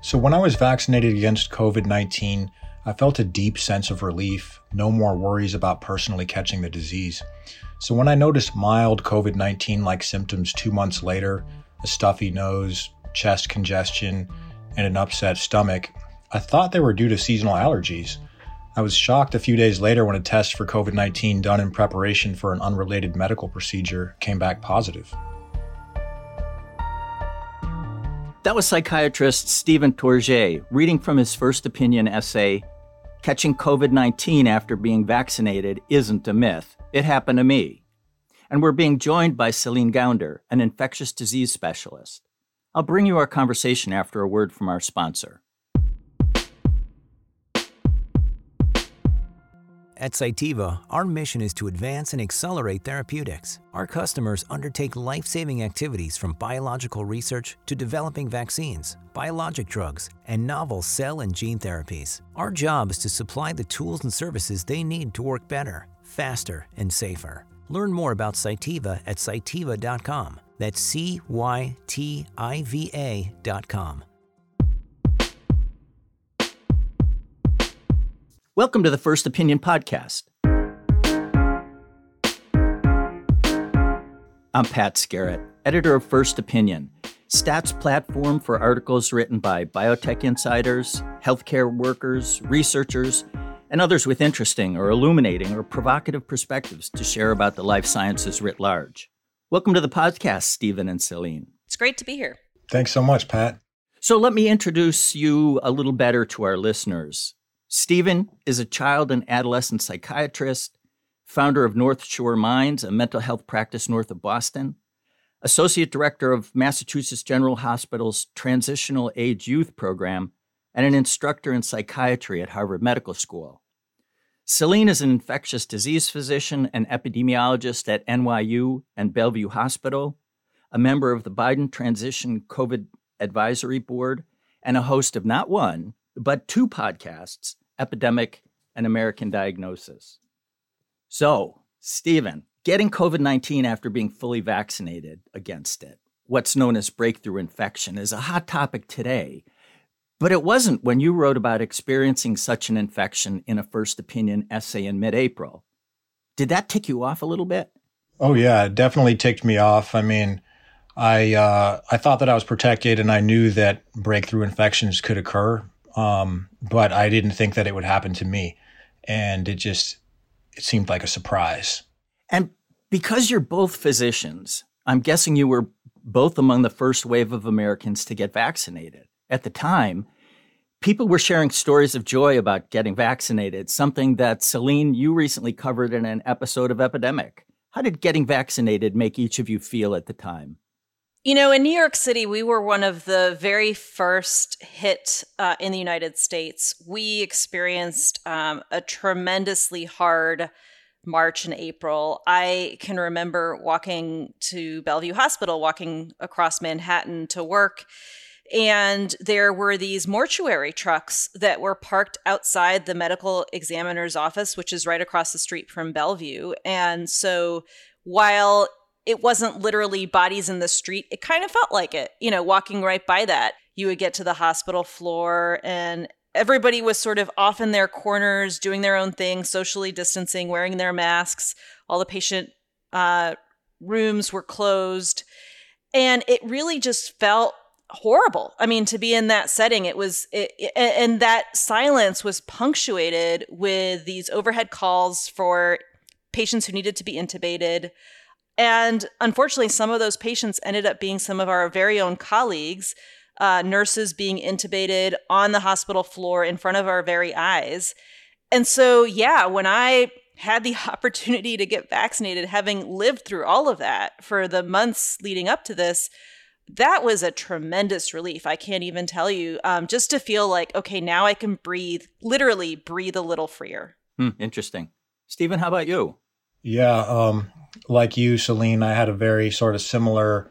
So, when I was vaccinated against COVID 19, I felt a deep sense of relief, no more worries about personally catching the disease. So, when I noticed mild COVID 19 like symptoms two months later, a stuffy nose, chest congestion, and an upset stomach, I thought they were due to seasonal allergies. I was shocked a few days later when a test for COVID 19 done in preparation for an unrelated medical procedure came back positive. That was psychiatrist Stephen Tourjee reading from his first opinion essay, Catching COVID 19 After Being Vaccinated Isn't a Myth. It Happened to Me. And we're being joined by Celine Gounder, an infectious disease specialist. I'll bring you our conversation after a word from our sponsor. At Cytiva, our mission is to advance and accelerate therapeutics. Our customers undertake life saving activities from biological research to developing vaccines, biologic drugs, and novel cell and gene therapies. Our job is to supply the tools and services they need to work better, faster, and safer. Learn more about Cytiva at cytiva.com. That's C Y T I V A.com. Welcome to the First Opinion Podcast. I'm Pat Skerrett, editor of First Opinion, stats platform for articles written by biotech insiders, healthcare workers, researchers, and others with interesting or illuminating or provocative perspectives to share about the life sciences writ large. Welcome to the podcast, Stephen and Celine. It's great to be here. Thanks so much, Pat. So let me introduce you a little better to our listeners. Stephen is a child and adolescent psychiatrist, founder of North Shore Minds, a mental health practice north of Boston, associate director of Massachusetts General Hospital's Transitional Age Youth Program, and an instructor in psychiatry at Harvard Medical School. Celine is an infectious disease physician and epidemiologist at NYU and Bellevue Hospital, a member of the Biden Transition COVID Advisory Board, and a host of not one, but two podcasts, Epidemic and American Diagnosis. So, Stephen, getting COVID 19 after being fully vaccinated against it, what's known as breakthrough infection, is a hot topic today. But it wasn't when you wrote about experiencing such an infection in a first opinion essay in mid April. Did that tick you off a little bit? Oh, yeah, it definitely ticked me off. I mean, I uh, I thought that I was protected, and I knew that breakthrough infections could occur um, but I didn't think that it would happen to me. And it just, it seemed like a surprise. And because you're both physicians, I'm guessing you were both among the first wave of Americans to get vaccinated. At the time, people were sharing stories of joy about getting vaccinated, something that Celine, you recently covered in an episode of Epidemic. How did getting vaccinated make each of you feel at the time? You know, in New York City, we were one of the very first hit uh, in the United States. We experienced um, a tremendously hard March and April. I can remember walking to Bellevue Hospital, walking across Manhattan to work, and there were these mortuary trucks that were parked outside the medical examiner's office, which is right across the street from Bellevue. And so while it wasn't literally bodies in the street. It kind of felt like it, you know, walking right by that. You would get to the hospital floor and everybody was sort of off in their corners, doing their own thing, socially distancing, wearing their masks. All the patient uh, rooms were closed. And it really just felt horrible. I mean, to be in that setting, it was, it, it, and that silence was punctuated with these overhead calls for patients who needed to be intubated, and unfortunately, some of those patients ended up being some of our very own colleagues, uh, nurses being intubated on the hospital floor in front of our very eyes. And so, yeah, when I had the opportunity to get vaccinated, having lived through all of that for the months leading up to this, that was a tremendous relief. I can't even tell you. Um, just to feel like, okay, now I can breathe, literally breathe a little freer. Hmm, interesting. Stephen, how about you? Yeah, um, like you, Celine, I had a very sort of similar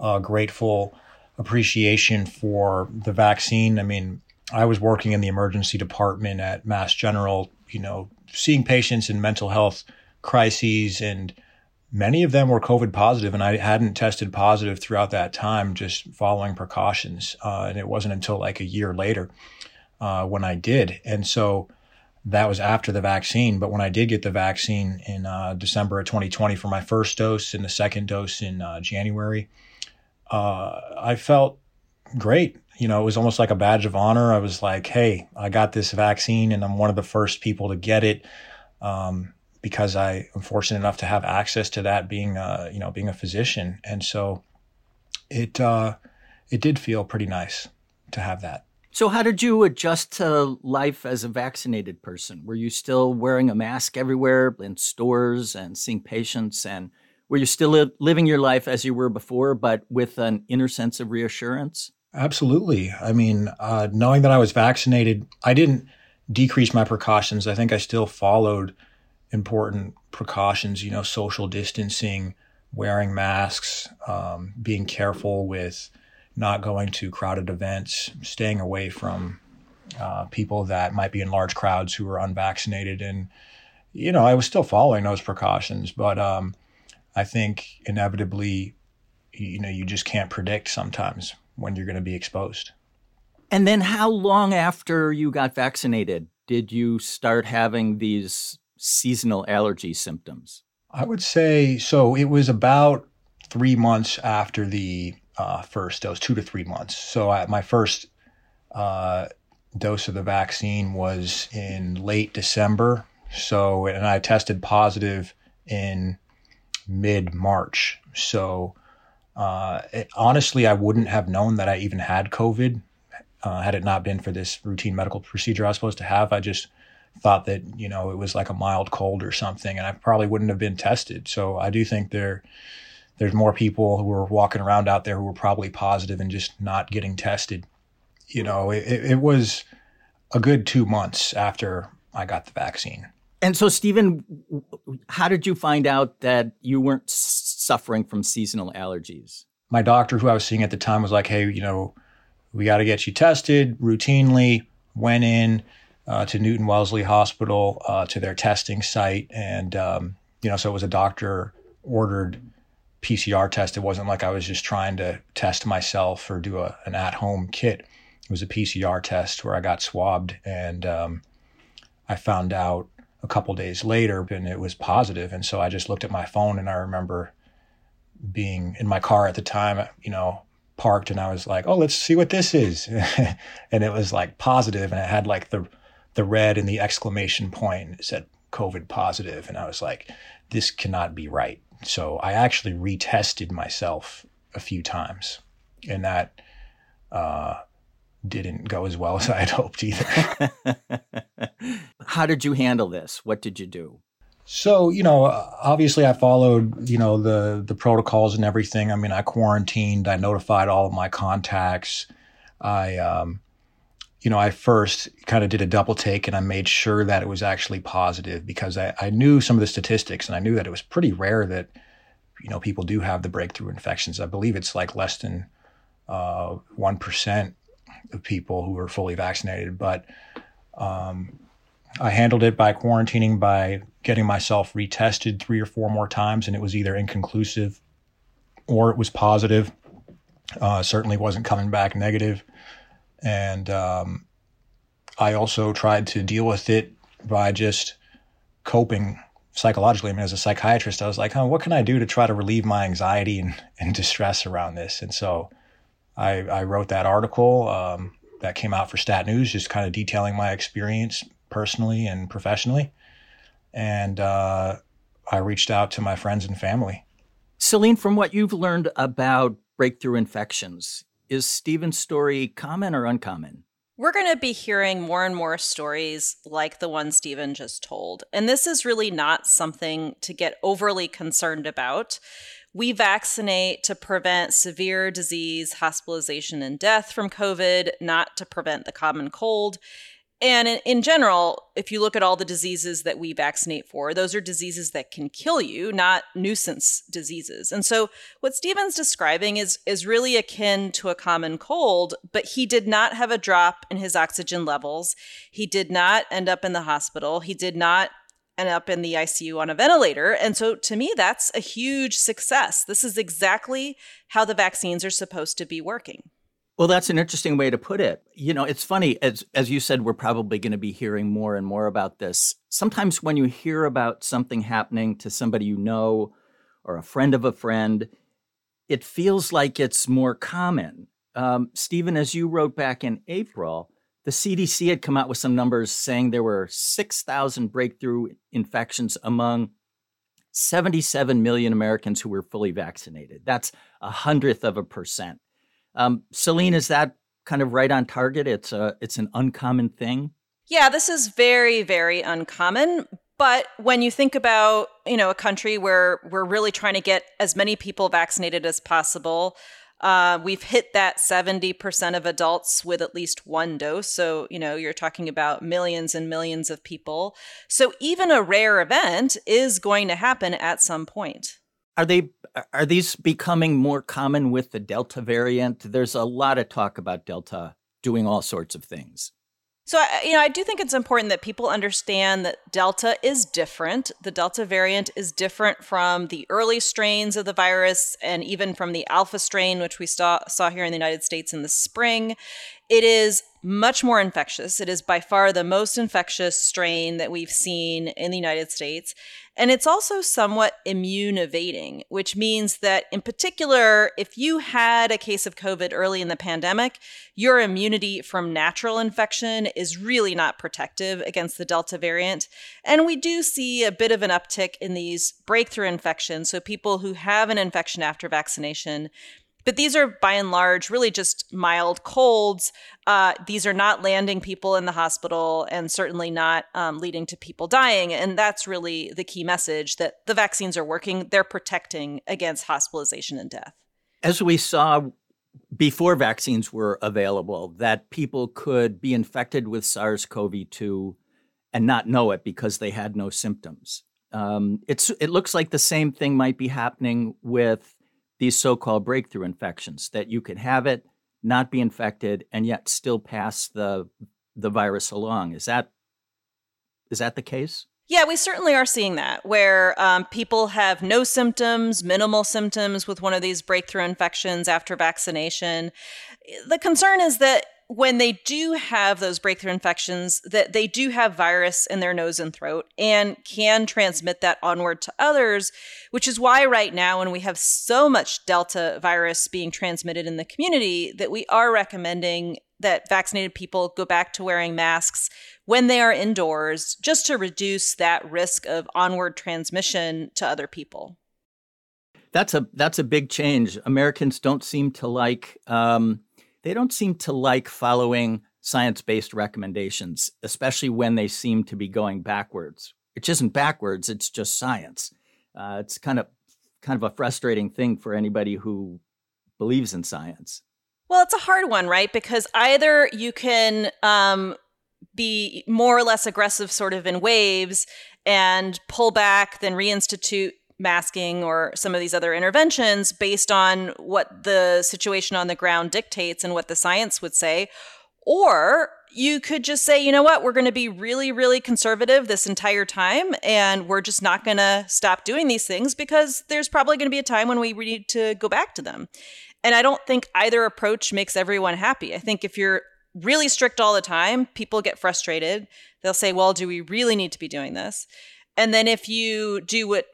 uh, grateful appreciation for the vaccine. I mean, I was working in the emergency department at Mass General, you know, seeing patients in mental health crises and many of them were COVID positive, and I hadn't tested positive throughout that time, just following precautions. Uh, and it wasn't until like a year later uh, when I did. And so that was after the vaccine. But when I did get the vaccine in uh, December of 2020 for my first dose and the second dose in uh, January, uh, I felt great. You know, it was almost like a badge of honor. I was like, hey, I got this vaccine and I'm one of the first people to get it. Um, because I am fortunate enough to have access to that being a, you know, being a physician. And so it, uh, it did feel pretty nice to have that. So, how did you adjust to life as a vaccinated person? Were you still wearing a mask everywhere in stores and seeing patients? And were you still living your life as you were before, but with an inner sense of reassurance? Absolutely. I mean, uh, knowing that I was vaccinated, I didn't decrease my precautions. I think I still followed important precautions, you know, social distancing, wearing masks, um, being careful with not going to crowded events, staying away from uh, people that might be in large crowds who are unvaccinated. And, you know, I was still following those precautions, but um, I think inevitably, you know, you just can't predict sometimes when you're going to be exposed. And then how long after you got vaccinated did you start having these seasonal allergy symptoms? I would say so. It was about three months after the uh, first dose, two to three months. So I, my first uh, dose of the vaccine was in late December. So, and I tested positive in mid March. So, uh, it, honestly, I wouldn't have known that I even had COVID uh, had it not been for this routine medical procedure I was supposed to have. I just thought that you know it was like a mild cold or something, and I probably wouldn't have been tested. So I do think there there's more people who are walking around out there who are probably positive and just not getting tested. You know, it, it was a good two months after I got the vaccine. And so, Stephen, how did you find out that you weren't suffering from seasonal allergies? My doctor, who I was seeing at the time, was like, "Hey, you know, we got to get you tested routinely." Went in, uh, to Newton Wellesley Hospital uh, to their testing site, and um, you know, so it was a doctor ordered PCR test. It wasn't like I was just trying to test myself or do a, an at home kit. It was a PCR test where I got swabbed, and um, I found out a couple days later, and it was positive. And so I just looked at my phone, and I remember being in my car at the time, you know, parked, and I was like, "Oh, let's see what this is," and it was like positive, and it had like the the red and the exclamation point. It said COVID positive, and I was like, this cannot be right. So I actually retested myself a few times, and that uh, didn't go as well as I had hoped either. How did you handle this? What did you do? So, you know, obviously I followed, you know, the the protocols and everything. I mean, I quarantined, I notified all of my contacts. I um, you know, I first kind of did a double take and I made sure that it was actually positive because I, I knew some of the statistics and I knew that it was pretty rare that, you know, people do have the breakthrough infections. I believe it's like less than uh, 1% of people who are fully vaccinated. But um, I handled it by quarantining, by getting myself retested three or four more times, and it was either inconclusive or it was positive. Uh, certainly wasn't coming back negative. And um, I also tried to deal with it by just coping psychologically. I mean, as a psychiatrist, I was like, huh, what can I do to try to relieve my anxiety and, and distress around this? And so I, I wrote that article um, that came out for Stat News, just kind of detailing my experience personally and professionally. And uh, I reached out to my friends and family. Celine, from what you've learned about breakthrough infections, is Stephen's story common or uncommon? We're going to be hearing more and more stories like the one Stephen just told. And this is really not something to get overly concerned about. We vaccinate to prevent severe disease, hospitalization, and death from COVID, not to prevent the common cold. And in, in, general, if you look at all the diseases that we vaccinate for, those are diseases that can kill you, not nuisance diseases. And so what Stephen's describing is is really akin to a common cold, but he did not have a drop in his oxygen levels. He did not end up in the hospital. He did not end up in the ICU on a ventilator. And so to me, that's a huge success. This is exactly how the vaccines are supposed to be working. Well, that's an interesting way to put it. You know, it's funny as as you said we're probably going to be hearing more and more about this. Sometimes when you hear about something happening to somebody you know or a friend of a friend, it feels like it's more common. Um, Stephen, as you wrote back in April, the CDC had come out with some numbers saying there were 6,000 breakthrough infections among 77 million Americans who were fully vaccinated. That's a hundredth of a percent. Um, Celine, is that kind of right on target? It's a it's an uncommon thing. Yeah, this is very very uncommon. But when you think about you know a country where we're really trying to get as many people vaccinated as possible, uh, we've hit that 70% of adults with at least one dose. So, you know, you're talking about millions and millions of people. So, even a rare event is going to happen at some point. Are they are these becoming more common with the Delta variant? There's a lot of talk about Delta doing all sorts of things. So, you know, I do think it's important that people understand that Delta is different. The Delta variant is different from the early strains of the virus and even from the Alpha strain, which we saw, saw here in the United States in the spring. It is much more infectious. It is by far the most infectious strain that we've seen in the United States. And it's also somewhat immune evading, which means that, in particular, if you had a case of COVID early in the pandemic, your immunity from natural infection is really not protective against the Delta variant. And we do see a bit of an uptick in these breakthrough infections. So, people who have an infection after vaccination but these are by and large really just mild colds. Uh, these are not landing people in the hospital and certainly not um, leading to people dying. And that's really the key message that the vaccines are working. They're protecting against hospitalization and death. As we saw before vaccines were available, that people could be infected with SARS CoV 2 and not know it because they had no symptoms. Um, it's, it looks like the same thing might be happening with these so-called breakthrough infections that you could have it, not be infected, and yet still pass the the virus along. Is that is that the case? Yeah, we certainly are seeing that where um, people have no symptoms, minimal symptoms with one of these breakthrough infections after vaccination. The concern is that when they do have those breakthrough infections that they do have virus in their nose and throat and can transmit that onward to others which is why right now when we have so much delta virus being transmitted in the community that we are recommending that vaccinated people go back to wearing masks when they are indoors just to reduce that risk of onward transmission to other people. That's a that's a big change. Americans don't seem to like um, they don't seem to like following science based recommendations, especially when they seem to be going backwards. Which isn't backwards, it's just science. Uh, it's kind of kind of a frustrating thing for anybody who believes in science. Well, it's a hard one, right? Because either you can um, be more or less aggressive, sort of in waves, and pull back, then reinstitute masking or some of these other interventions based on what the situation on the ground dictates and what the science would say. Or you could just say, you know what, we're going to be really, really conservative this entire time, and we're just not going to stop doing these things because there's probably going to be a time when we need to go back to them. And I don't think either approach makes everyone happy. I think if you're really strict all the time, people get frustrated. They'll say, well, do we really need to be doing this? And then if you do what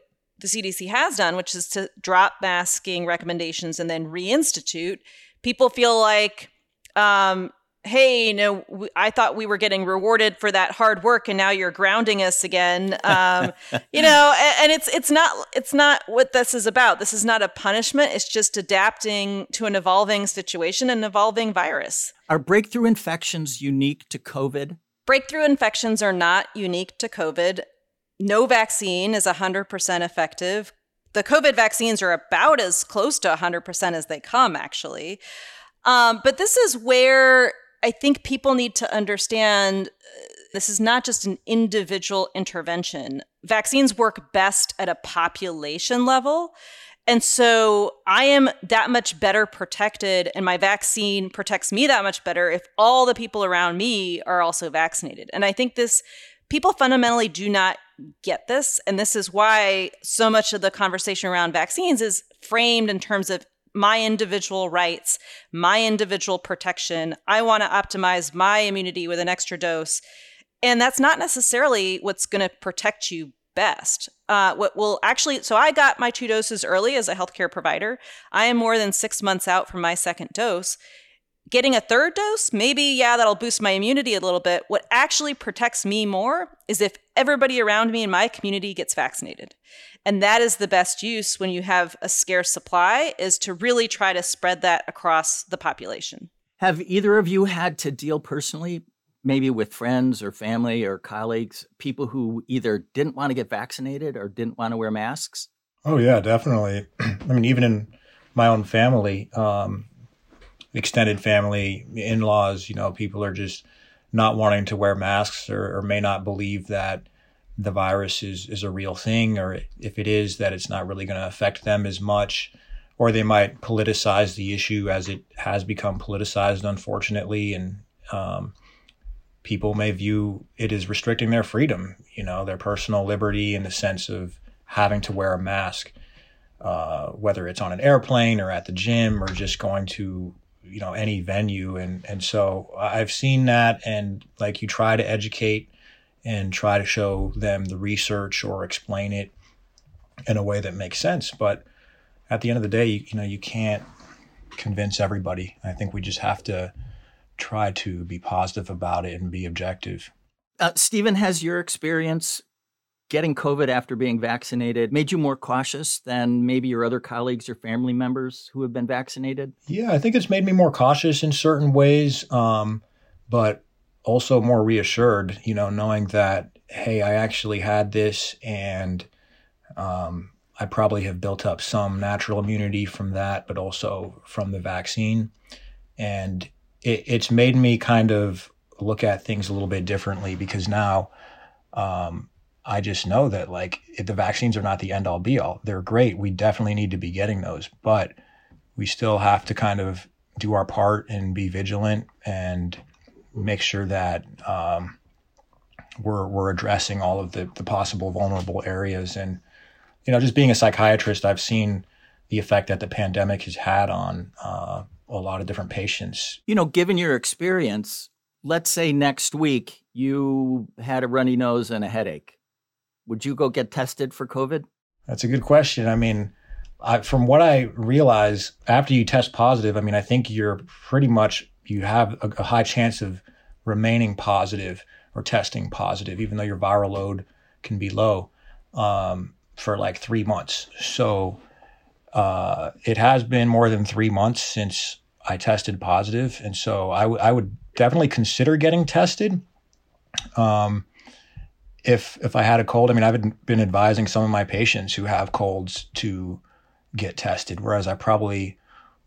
the CDC has done, which is to drop masking recommendations and then reinstitute, people feel like, um, hey, you know, I thought we were getting rewarded for that hard work, and now you're grounding us again. Um, you know, and, and, it's it's not it's not what this is about. This is not a punishment. It's just adapting to an evolving situation, an evolving virus. Are breakthrough infections unique to COVID? Breakthrough infections are not unique to COVID no vaccine is 100% effective. The COVID vaccines are about as close to 100% as they come, actually. Um, but this is where I think people need to understand uh, this is not just an individual intervention. Vaccines work best at a population level. And so I am that much better protected, and my vaccine protects me that much better if all the people around me are also vaccinated. And I think this people fundamentally do not get this. And this is why so much of the conversation around vaccines is framed in terms of my individual rights, my individual protection. I want to optimize my immunity with an extra dose. And that's not necessarily what's going to protect you best. Uh, what will actually, so I got my two doses early as a healthcare provider. I am more than six months out from my second dose. Getting a third dose, maybe, yeah, that'll boost my immunity a little bit. What actually protects me more is if everybody around me in my community gets vaccinated. And that is the best use when you have a scarce supply, is to really try to spread that across the population. Have either of you had to deal personally, maybe with friends or family or colleagues, people who either didn't want to get vaccinated or didn't want to wear masks? Oh, yeah, definitely. I mean, even in my own family, um, extended family, in laws, you know, people are just not wanting to wear masks or, or, may not believe that the virus is, is a real thing, or if it is, that it's not really going to affect them as much. Or they might politicize the issue as it has become politicized, unfortunately. And um, people may view it as restricting their freedom, you know, their personal liberty in the sense of having to wear a mask, uh, whether it's on an airplane or at the gym or just going to you know any venue. And and so i've seen that. And like you try to educate and try to show them the research or explain it in a way that makes sense. But at the end of the day you, you know you can't convince everybody. I think we just have to try to be positive about it and be objective. Uh, stephen has your experience getting COVID after being vaccinated made you more cautious than maybe your other colleagues or family members who have been vaccinated? Yeah, I think it's made me more cautious in certain ways, um, but also more reassured, you know, knowing that, hey, I actually had this and um, I probably have built up some natural immunity from that, but also from the vaccine. And it, it's made me kind of look at things a little bit differently because now, um, I just know that like the vaccines are not the end all be all. They're great. We definitely need to be getting those, but we still have to kind of do our part and be vigilant and make sure that um, we're we're addressing all of the the possible vulnerable areas. And you know, just being a psychiatrist, I've seen the effect that the pandemic has had on uh, a lot of different patients. You know, given your experience, let's say next week you had a runny nose and a headache would you go get tested for COVID? That's a good question. I mean, I, from what I realize, after you test positive, I mean, I think you're pretty much you have a, a high chance of remaining positive or testing positive, even though your viral load can be low um, for like three months. So uh, it has been more than three months since I tested positive, and so I, w- I would definitely consider getting tested. Um, if if I had a cold, I mean, I've been advising some of my patients who have colds to get tested, whereas I probably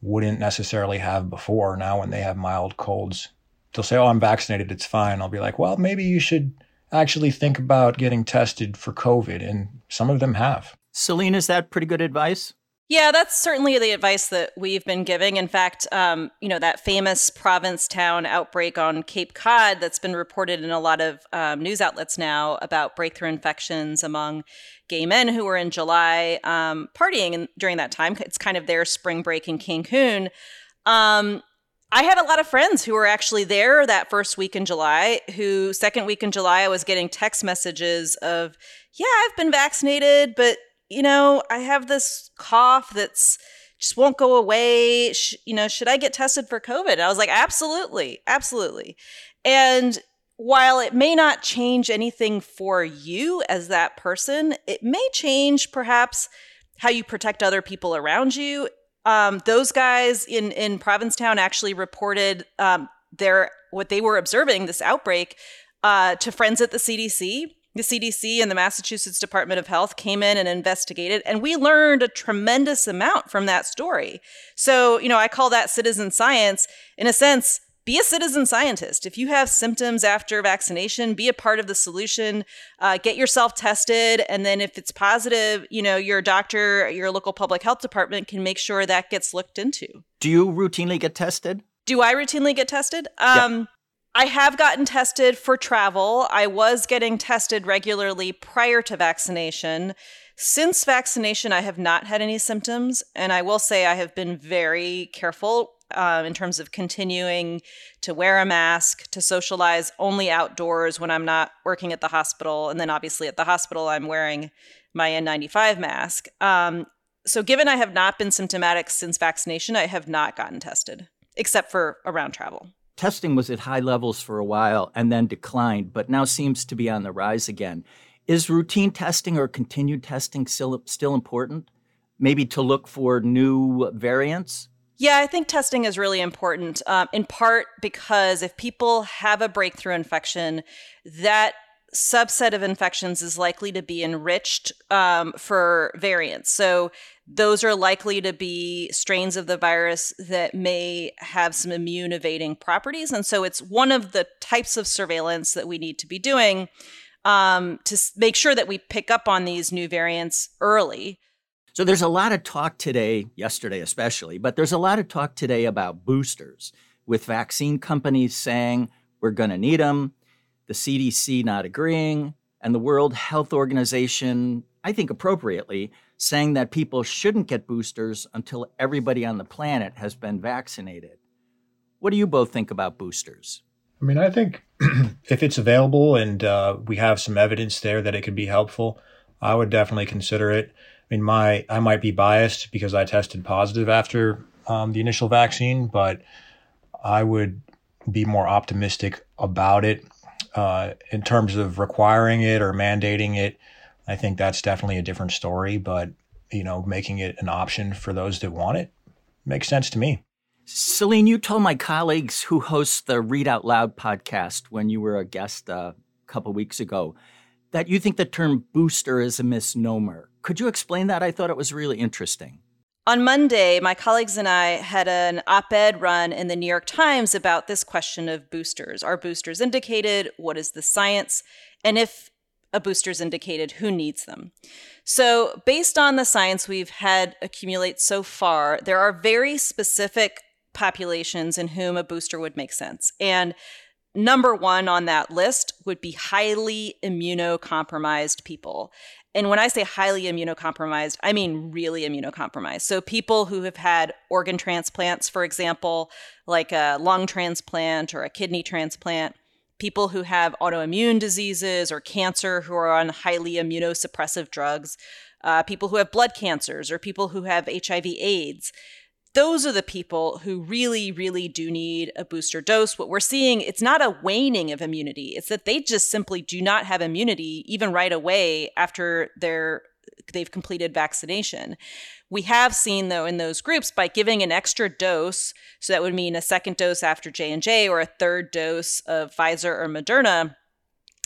wouldn't necessarily have before. Now, when they have mild colds, they'll say, "Oh, I'm vaccinated; it's fine." I'll be like, "Well, maybe you should actually think about getting tested for COVID," and some of them have. Celine, is that pretty good advice? Yeah, that's certainly the advice that we've been giving. In fact, um, you know, that famous Provincetown outbreak on Cape Cod that's been reported in a lot of um, news outlets now about breakthrough infections among gay men who were in July um, partying in, during that time. It's kind of their spring break in Cancun. Um, I had a lot of friends who were actually there that first week in July, who second week in July, I was getting text messages of, yeah, I've been vaccinated, but you know, I have this cough that's just won't go away. Sh- you know, should I get tested for COVID? And I was like, absolutely, absolutely. And while it may not change anything for you as that person, it may change perhaps how you protect other people around you. Um, those guys in in Provincetown actually reported um, their what they were observing this outbreak uh, to friends at the CDC the CDC and the Massachusetts Department of Health came in and investigated, and we learned a tremendous amount from that story. So, you know, I call that citizen science. In a sense, be a citizen scientist. If you have symptoms after vaccination, be a part of the solution. Uh, get yourself tested, and then if it's positive, you know your doctor, your local public health department can make sure that gets looked into. Do you routinely get tested? Do I routinely get tested? Um, I have gotten tested for travel. I was getting tested regularly prior to vaccination. Since vaccination, I have not had any symptoms. And I will say I have been very careful um, in terms of continuing to wear a mask, to socialize only outdoors when I'm not working at the hospital. And then obviously at the hospital, I'm wearing my N95 mask. Um, so, given I have not been symptomatic since vaccination, I have not gotten tested, except for around travel testing was at high levels for a while and then declined, but now seems to be on the rise again. Is routine testing or continued testing still, still important? Maybe to look for new variants? Yeah, I think testing is really important, um, in part because if people have a breakthrough infection, that subset of infections is likely to be enriched um, for variants. So those are likely to be strains of the virus that may have some immune evading properties. And so it's one of the types of surveillance that we need to be doing um, to make sure that we pick up on these new variants early. So there's a lot of talk today, yesterday especially, but there's a lot of talk today about boosters with vaccine companies saying we're going to need them the CDC not agreeing, and the World Health Organization, I think appropriately, saying that people shouldn't get boosters until everybody on the planet has been vaccinated. What do you both think about boosters? I mean, I think if it's available and uh, we have some evidence there that it could be helpful, I would definitely consider it. I mean, my I might be biased because I tested positive after um, the initial vaccine, but I would be more optimistic about it uh, in terms of requiring it or mandating it, I think that's definitely a different story. But you know, making it an option for those that want it makes sense to me. Celine, you told my colleagues who host the Read Out Loud podcast when you were a guest uh, a couple weeks ago that you think the term booster is a misnomer. Could you explain that? I thought it was really interesting. On Monday, my colleagues and I had an op ed run in the New York Times about this question of boosters. Are boosters indicated? What is the science? And if a booster is indicated, who needs them? So, based on the science we've had accumulate so far, there are very specific populations in whom a booster would make sense. And number one on that list would be highly immunocompromised people. And when I say highly immunocompromised, I mean really immunocompromised. So people who have had organ transplants, for example, like a lung transplant or a kidney transplant, people who have autoimmune diseases or cancer who are on highly immunosuppressive drugs, uh, people who have blood cancers or people who have HIV AIDS those are the people who really, really do need a booster dose. What we're seeing, it's not a waning of immunity. It's that they just simply do not have immunity even right away after they're they've completed vaccination. We have seen though in those groups by giving an extra dose, so that would mean a second dose after J&J or a third dose of Pfizer or Moderna,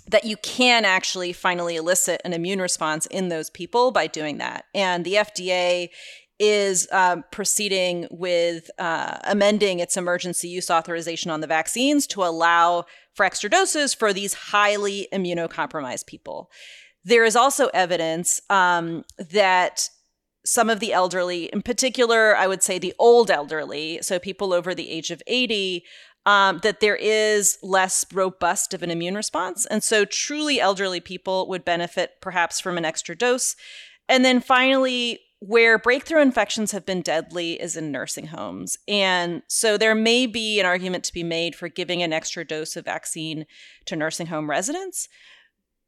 that you can actually finally elicit an immune response in those people by doing that. And the FDA is um, proceeding with uh, amending its emergency use authorization on the vaccines to allow for extra doses for these highly immunocompromised people. There is also evidence um, that some of the elderly, in particular, I would say the old elderly, so people over the age of 80, um, that there is less robust of an immune response. And so, truly elderly people would benefit perhaps from an extra dose. And then finally, where breakthrough infections have been deadly is in nursing homes. And so there may be an argument to be made for giving an extra dose of vaccine to nursing home residents.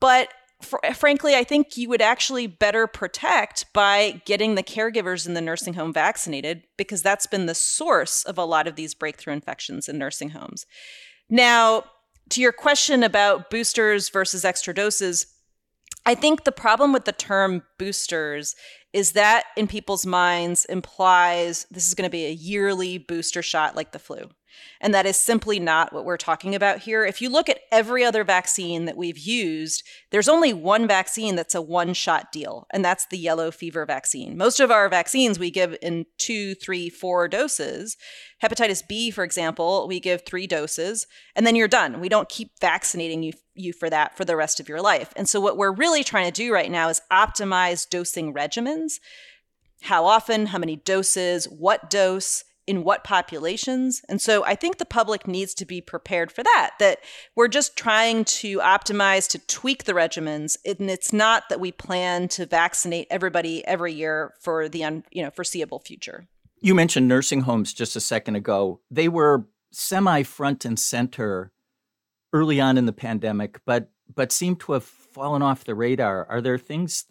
But fr- frankly, I think you would actually better protect by getting the caregivers in the nursing home vaccinated because that's been the source of a lot of these breakthrough infections in nursing homes. Now, to your question about boosters versus extra doses, I think the problem with the term boosters is that in people's minds implies this is going to be a yearly booster shot like the flu. And that is simply not what we're talking about here. If you look at every other vaccine that we've used, there's only one vaccine that's a one shot deal, and that's the yellow fever vaccine. Most of our vaccines we give in two, three, four doses. Hepatitis B, for example, we give three doses, and then you're done. We don't keep vaccinating you, you for that for the rest of your life. And so, what we're really trying to do right now is optimize dosing regimens. How often, how many doses, what dose, in what populations. And so I think the public needs to be prepared for that, that we're just trying to optimize, to tweak the regimens. And it's not that we plan to vaccinate everybody every year for the un, you know, foreseeable future. You mentioned nursing homes just a second ago. They were semi front and center early on in the pandemic, but but seem to have fallen off the radar. Are there things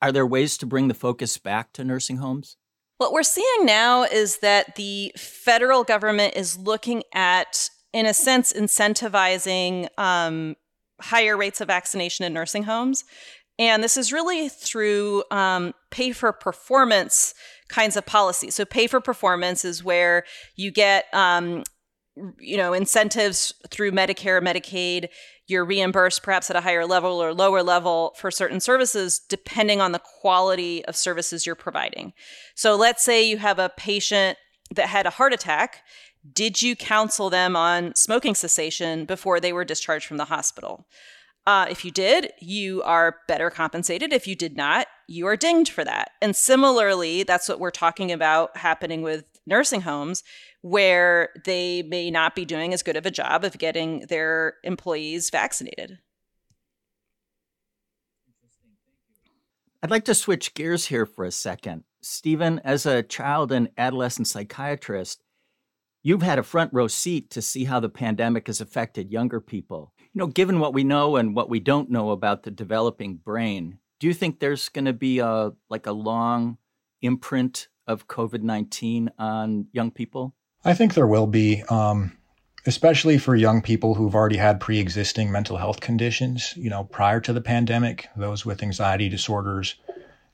are there ways to bring the focus back to nursing homes? What we're seeing now is that the federal government is looking at, in a sense, incentivizing um, higher rates of vaccination in nursing homes. And this is really through um, pay for performance kinds of policy. So, pay for performance is where you get um, you know incentives through medicare medicaid you're reimbursed perhaps at a higher level or lower level for certain services depending on the quality of services you're providing so let's say you have a patient that had a heart attack did you counsel them on smoking cessation before they were discharged from the hospital uh, if you did, you are better compensated. If you did not, you are dinged for that. And similarly, that's what we're talking about happening with nursing homes where they may not be doing as good of a job of getting their employees vaccinated. I'd like to switch gears here for a second. Stephen, as a child and adolescent psychiatrist, you've had a front row seat to see how the pandemic has affected younger people. You know, given what we know and what we don't know about the developing brain, do you think there's going to be a like a long imprint of COVID-19 on young people? I think there will be, um, especially for young people who've already had pre existing mental health conditions, you know, prior to the pandemic, those with anxiety disorders,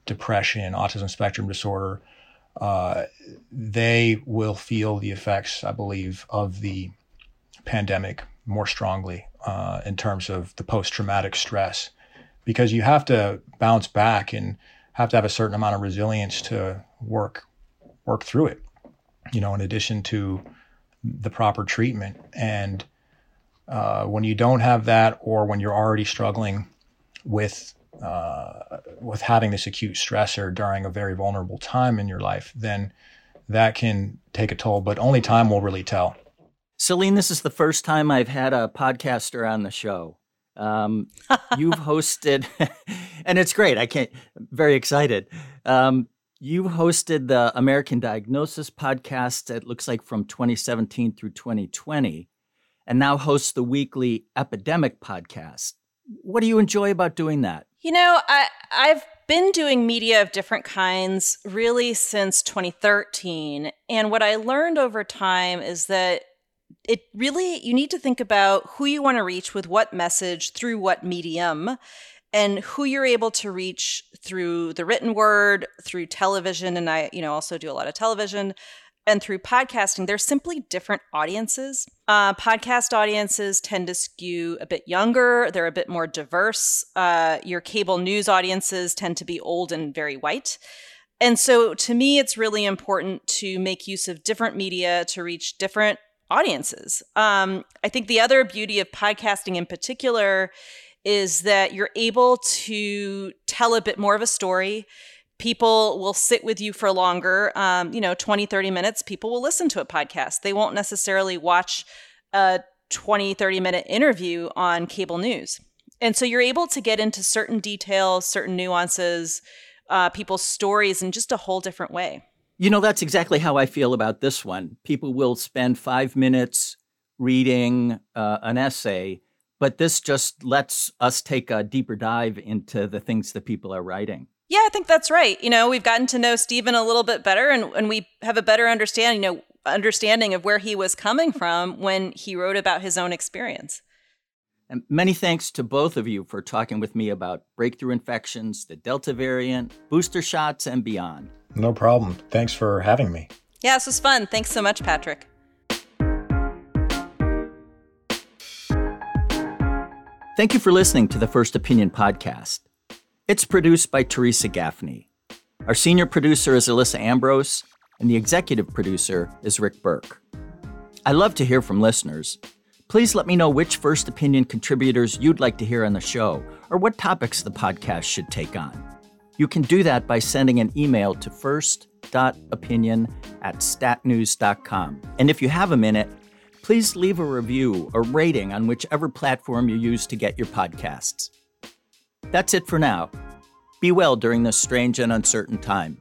depression, autism spectrum disorder. Uh, they will feel the effects, I believe, of the pandemic more strongly uh, in terms of the post traumatic stress because you have to bounce back and have to have a certain amount of resilience to work work through it you know, in addition to the proper treatment. And uh, when you don't have that, or when you're already struggling with uh, with having this acute stressor during a very vulnerable time in your life, then that can take a toll. But only time will really tell. Celine, this is the first time I've had a podcaster on the show. Um, you've hosted, and it's great. I can't. Very excited. Um, you hosted the American Diagnosis podcast, it looks like from 2017 through 2020, and now host the weekly Epidemic podcast. What do you enjoy about doing that? You know, I, I've been doing media of different kinds really since 2013. And what I learned over time is that it really, you need to think about who you want to reach with what message through what medium and who you're able to reach through the written word, through television, and I, you know, also do a lot of television, and through podcasting. They're simply different audiences. Uh, podcast audiences tend to skew a bit younger. They're a bit more diverse. Uh, your cable news audiences tend to be old and very white. And so, to me, it's really important to make use of different media to reach different audiences. Um, I think the other beauty of podcasting in particular is that you're able to tell a bit more of a story. People will sit with you for longer, um, you know, 20, 30 minutes. People will listen to a podcast. They won't necessarily watch a 20, 30 minute interview on cable news. And so you're able to get into certain details, certain nuances, uh, people's stories in just a whole different way. You know, that's exactly how I feel about this one. People will spend five minutes reading uh, an essay but this just lets us take a deeper dive into the things that people are writing. Yeah, I think that's right. You know, we've gotten to know Stephen a little bit better and, and we have a better understanding, you know, understanding of where he was coming from when he wrote about his own experience. And many thanks to both of you for talking with me about breakthrough infections, the Delta variant, booster shots, and beyond. No problem. Thanks for having me. Yeah, this was fun. Thanks so much, Patrick. Thank you for listening to the First Opinion podcast. It's produced by Theresa Gaffney. Our senior producer is Alissa Ambrose, and the executive producer is Rick Berke. I love to hear from listeners. Please let me know which First Opinion contributors you'd like to hear on the show or what topics the podcast should take on. You can do that by sending an email to first.opinion at statnews.com. And if you have a minute, please leave a review or rating on whichever platform you use to get your podcasts. That's it for now. Be well during this strange and uncertain time.